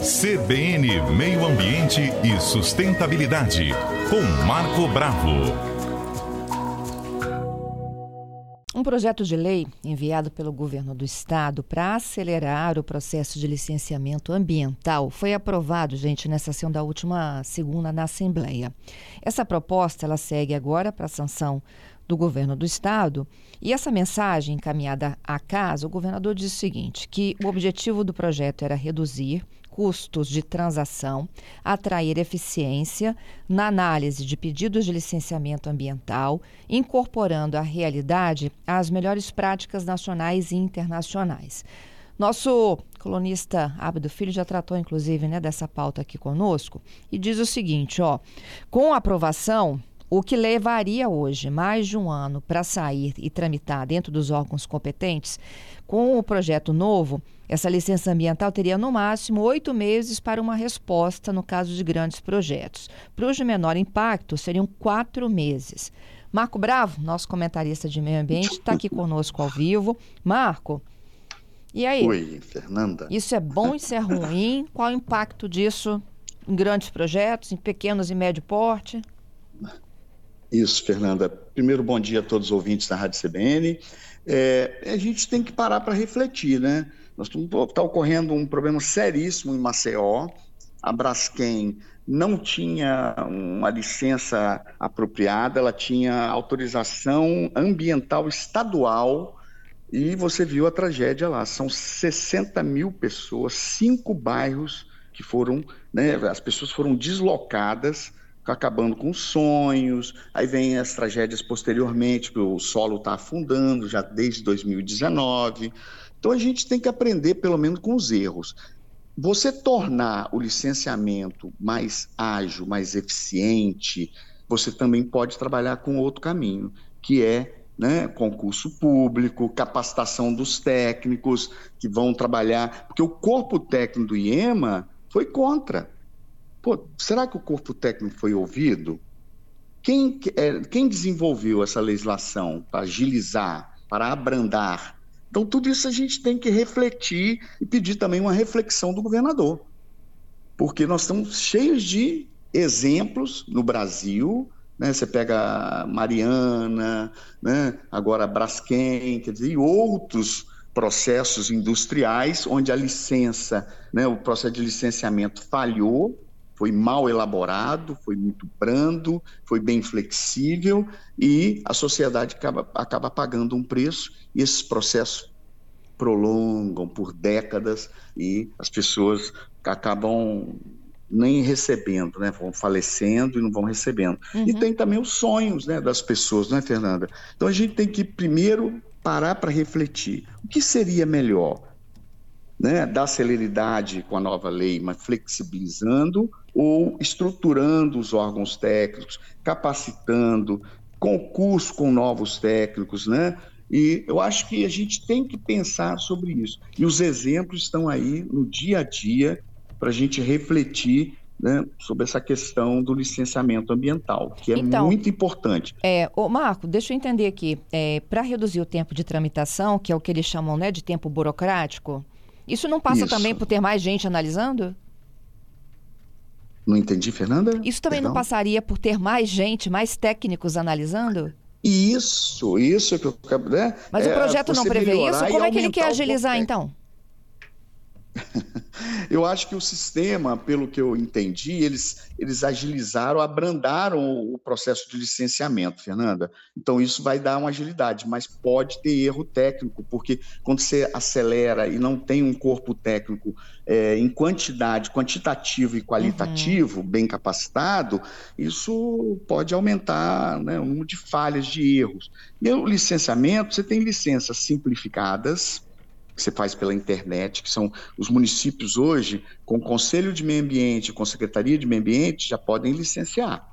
CBN Meio Ambiente e Sustentabilidade, com Marco Bravo. Um projeto de lei enviado pelo governo do estado para acelerar o processo de licenciamento ambiental foi aprovado, gente, nessa sessão da última segunda na Assembleia. Essa proposta ela segue agora para sanção do governo do estado. E essa mensagem encaminhada à casa, o governador diz o seguinte: que o objetivo do projeto era reduzir custos de transação, atrair eficiência na análise de pedidos de licenciamento ambiental, incorporando à realidade as melhores práticas nacionais e internacionais. Nosso colunista Abdo Filho já tratou, inclusive, né, dessa pauta aqui conosco e diz o seguinte: ó, com a aprovação o que levaria hoje mais de um ano para sair e tramitar dentro dos órgãos competentes, com o projeto novo, essa licença ambiental teria no máximo oito meses para uma resposta no caso de grandes projetos. Para os de menor impacto, seriam quatro meses. Marco Bravo, nosso comentarista de meio ambiente, está aqui conosco ao vivo. Marco, e aí? Oi, Fernanda. Isso é bom, isso é ruim? Qual o impacto disso em grandes projetos, em pequenos e médio porte? Isso, Fernanda. Primeiro, bom dia a todos os ouvintes da Rádio CBN. É, a gente tem que parar para refletir, né? Está ocorrendo um problema seríssimo em Maceió. A Braskem não tinha uma licença apropriada, ela tinha autorização ambiental estadual e você viu a tragédia lá. São 60 mil pessoas, cinco bairros que foram, né, as pessoas foram deslocadas acabando com sonhos, aí vem as tragédias posteriormente, o solo está afundando já desde 2019. Então a gente tem que aprender pelo menos com os erros. Você tornar o licenciamento mais ágil, mais eficiente, você também pode trabalhar com outro caminho, que é né, concurso público, capacitação dos técnicos que vão trabalhar, porque o corpo técnico do IEMA foi contra. Pô, será que o corpo técnico foi ouvido? Quem, é, quem desenvolveu essa legislação para agilizar, para abrandar? Então, tudo isso a gente tem que refletir e pedir também uma reflexão do governador. Porque nós estamos cheios de exemplos no Brasil, né? Você pega Mariana, né? agora Braskem, quer dizer, e outros processos industriais onde a licença, né? o processo de licenciamento falhou foi mal elaborado, foi muito brando, foi bem flexível e a sociedade acaba, acaba pagando um preço e esses processos prolongam por décadas e as pessoas acabam nem recebendo, né? Vão falecendo e não vão recebendo. Uhum. E tem também os sonhos, né, das pessoas, não é, Fernanda? Então a gente tem que primeiro parar para refletir. O que seria melhor? Né, dar celeridade com a nova lei, mas flexibilizando ou estruturando os órgãos técnicos, capacitando, concurso com novos técnicos, né? E eu acho que a gente tem que pensar sobre isso. E os exemplos estão aí no dia a dia para a gente refletir né, sobre essa questão do licenciamento ambiental, que é então, muito importante. É, ô Marco, deixa eu entender aqui. É, para reduzir o tempo de tramitação, que é o que eles chamam né, de tempo burocrático, isso não passa isso. também por ter mais gente analisando? Não entendi, Fernanda? Isso também Perdão? não passaria por ter mais gente, mais técnicos analisando? Isso, isso que eu. Né? Mas é, o projeto não prevê isso? Como é que ele quer agilizar, então? eu acho que o sistema, pelo que eu entendi, eles, eles agilizaram, abrandaram o processo de licenciamento, Fernanda. Então, isso vai dar uma agilidade, mas pode ter erro técnico, porque quando você acelera e não tem um corpo técnico é, em quantidade, quantitativo e qualitativo, uhum. bem capacitado, isso pode aumentar né, o número de falhas, de erros. E o licenciamento, você tem licenças simplificadas, que você faz pela internet, que são os municípios hoje, com o Conselho de Meio Ambiente, com a Secretaria de Meio Ambiente, já podem licenciar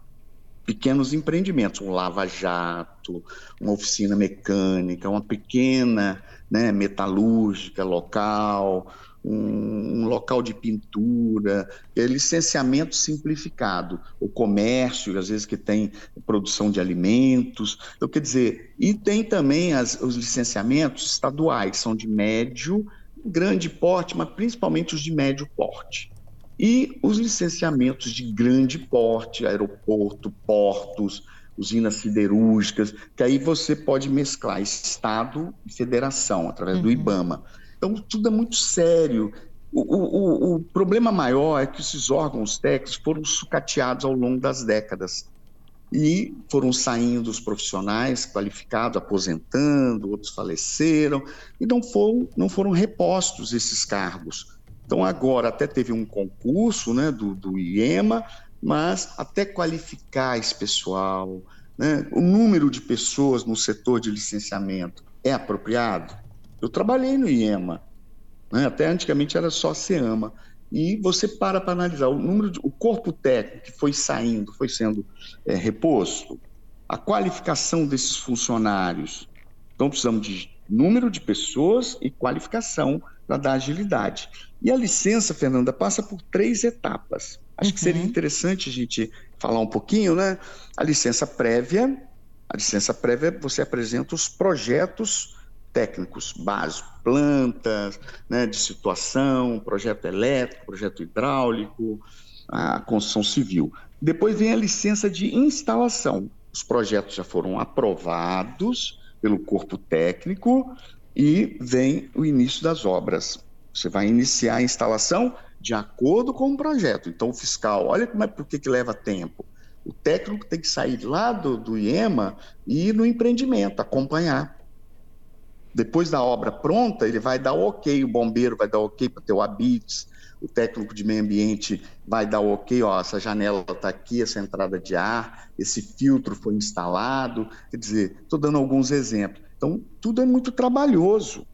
pequenos empreendimentos, um lava-jato, uma oficina mecânica, uma pequena né, metalúrgica local, um, um, local de pintura, é licenciamento simplificado, o comércio, às vezes que tem produção de alimentos, eu quer dizer, e tem também as, os licenciamentos estaduais, são de médio grande porte, mas principalmente os de médio porte. E os licenciamentos de grande porte, aeroporto, portos, usinas siderúrgicas, que aí você pode mesclar Estado e federação, através uhum. do IBAMA. Então, tudo é muito sério. O, o, o, problema maior é que esses órgãos técnicos foram sucateados ao longo das décadas e foram saindo os profissionais qualificados, aposentando, outros faleceram, e não foram, não foram repostos esses cargos. Então, agora até teve um concurso né, do, do IEMA, mas até qualificar esse pessoal, né, o número de pessoas no setor de licenciamento é apropriado? Eu trabalhei no IEMA, né, até antigamente era só SEAMA, e você para para analisar o número, de, o corpo técnico que foi saindo, foi sendo é, reposto, a qualificação desses funcionários. Então, precisamos de número de pessoas e qualificação para dar agilidade. E a licença, Fernanda, passa por três etapas. Acho uhum. que seria uhum. interessante a gente falar um pouquinho, né? A licença prévia, a licença prévia você apresenta os projetos técnicos básicos, plantas, né, de situação, projeto elétrico, projeto hidráulico, a construção civil. Depois vem a licença de instalação. Os projetos já foram aprovados pelo corpo técnico e vem o início das obras. Você vai iniciar a instalação de acordo com o projeto. Então, o fiscal, olha como é, por que, que leva tempo. O técnico tem que sair lá do, do IEMA e ir no empreendimento, acompanhar. Depois da obra pronta, ele vai dar ok, o bombeiro vai dar ok para ter o habits, o técnico de meio ambiente vai dar ok, ó, essa janela está aqui, essa entrada de ar, esse filtro foi instalado. Quer dizer, estou dando alguns exemplos. Então, tudo é muito trabalhoso.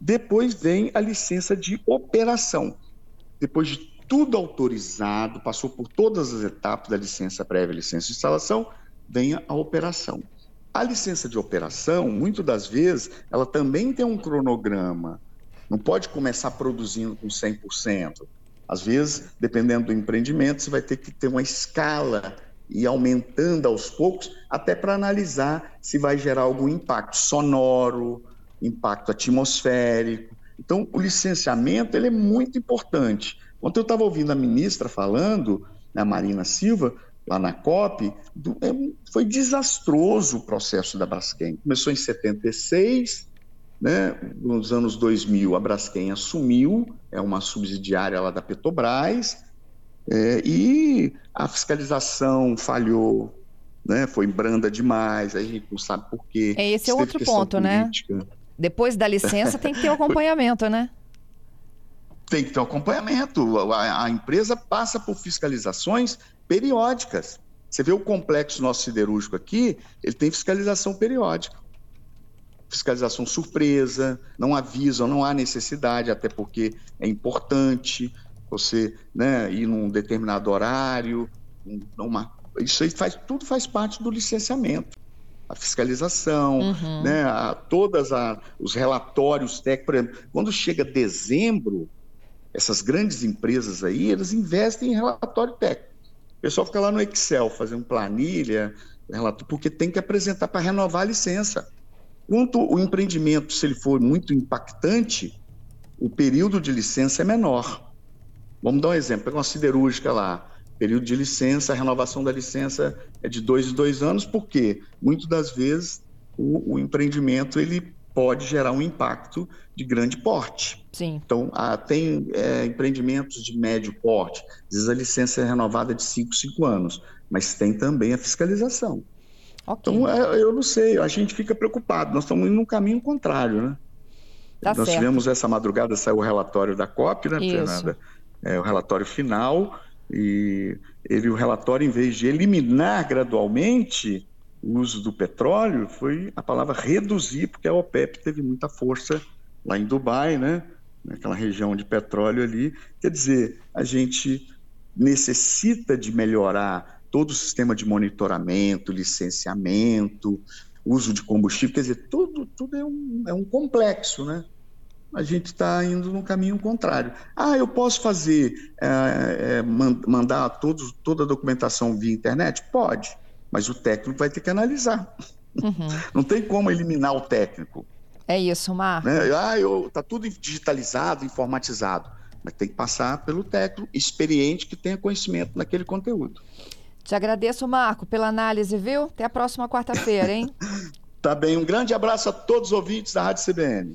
Depois vem a licença de operação depois de tudo autorizado, passou por todas as etapas da licença prévia, licença de instalação, venha a operação. A licença de operação, muitas das vezes, ela também tem um cronograma. Não pode começar produzindo com 100%. Às vezes, dependendo do empreendimento, você vai ter que ter uma escala e aumentando aos poucos, até para analisar se vai gerar algum impacto sonoro, impacto atmosférico. Então, o licenciamento ele é muito importante. Ontem eu estava ouvindo a ministra falando, a Marina Silva, lá na COP, do, é, foi desastroso o processo da Braskem. Começou em 76, né, nos anos 2000 a Braskem assumiu, é uma subsidiária lá da Petrobras, é, e a fiscalização falhou, né, foi branda demais, a gente não sabe por quê. É, esse é outro ponto, né? política. né? Depois da licença tem que ter o acompanhamento, né? Tem que ter o acompanhamento. A, a, empresa passa por fiscalizações periódicas. Você vê o complexo nosso siderúrgico aqui, ele tem fiscalização periódica. Fiscalização surpresa, não avisam, não há necessidade, até porque é importante você né, ir num determinado horário. Uma, isso aí faz, tudo faz parte do licenciamento a fiscalização, uhum. né, a, todas a, os relatórios técnicos. Por exemplo, quando chega dezembro, essas grandes empresas aí, elas investem em relatório técnico. Pessoal fica lá no Excel fazendo planilha, relato, porque tem que apresentar para renovar a licença. Quanto o empreendimento, se ele for muito impactante, o período de licença é menor. Vamos dar um exemplo, pega uma siderúrgica lá, período de licença, a renovação da licença é de dois em dois anos, porque muitas das vezes o, o empreendimento ele pode gerar um impacto de grande porte. Sim. Então, ah, tem é, empreendimentos de médio porte, às vezes a licença é renovada de 5, 5 anos, mas tem também a fiscalização. Okay. Então, é, eu não sei, a gente fica preocupado, nós estamos indo num caminho contrário, né? Tá nós certo. tivemos essa madrugada, saiu o relatório da COP, né, Isso. Fernanda? É, o relatório final, e ele, o relatório, em vez de eliminar gradualmente o uso do petróleo, foi a palavra reduzir, porque a OPEP teve muita força lá em Dubai, né? naquela região de petróleo ali. Quer dizer, a gente necessita de melhorar todo o sistema de monitoramento, licenciamento, uso de combustível, quer dizer, tudo, tudo é, um, é um complexo, né? a gente está indo no caminho contrário. Ah, eu posso fazer, é, é, mandar todos, toda a documentação via internet? Pode, mas o técnico vai ter que analisar. Uhum. Não tem como eliminar o técnico. É isso, Marco. Né? Ah, tá tudo digitalizado, informatizado, mas tem que passar pelo técnico experiente que tenha conhecimento naquele conteúdo. Te agradeço, Marco, pela análise, viu? Até a próxima quarta-feira, hein? tá bem. Um grande abraço a todos os ouvintes da Rádio CBN.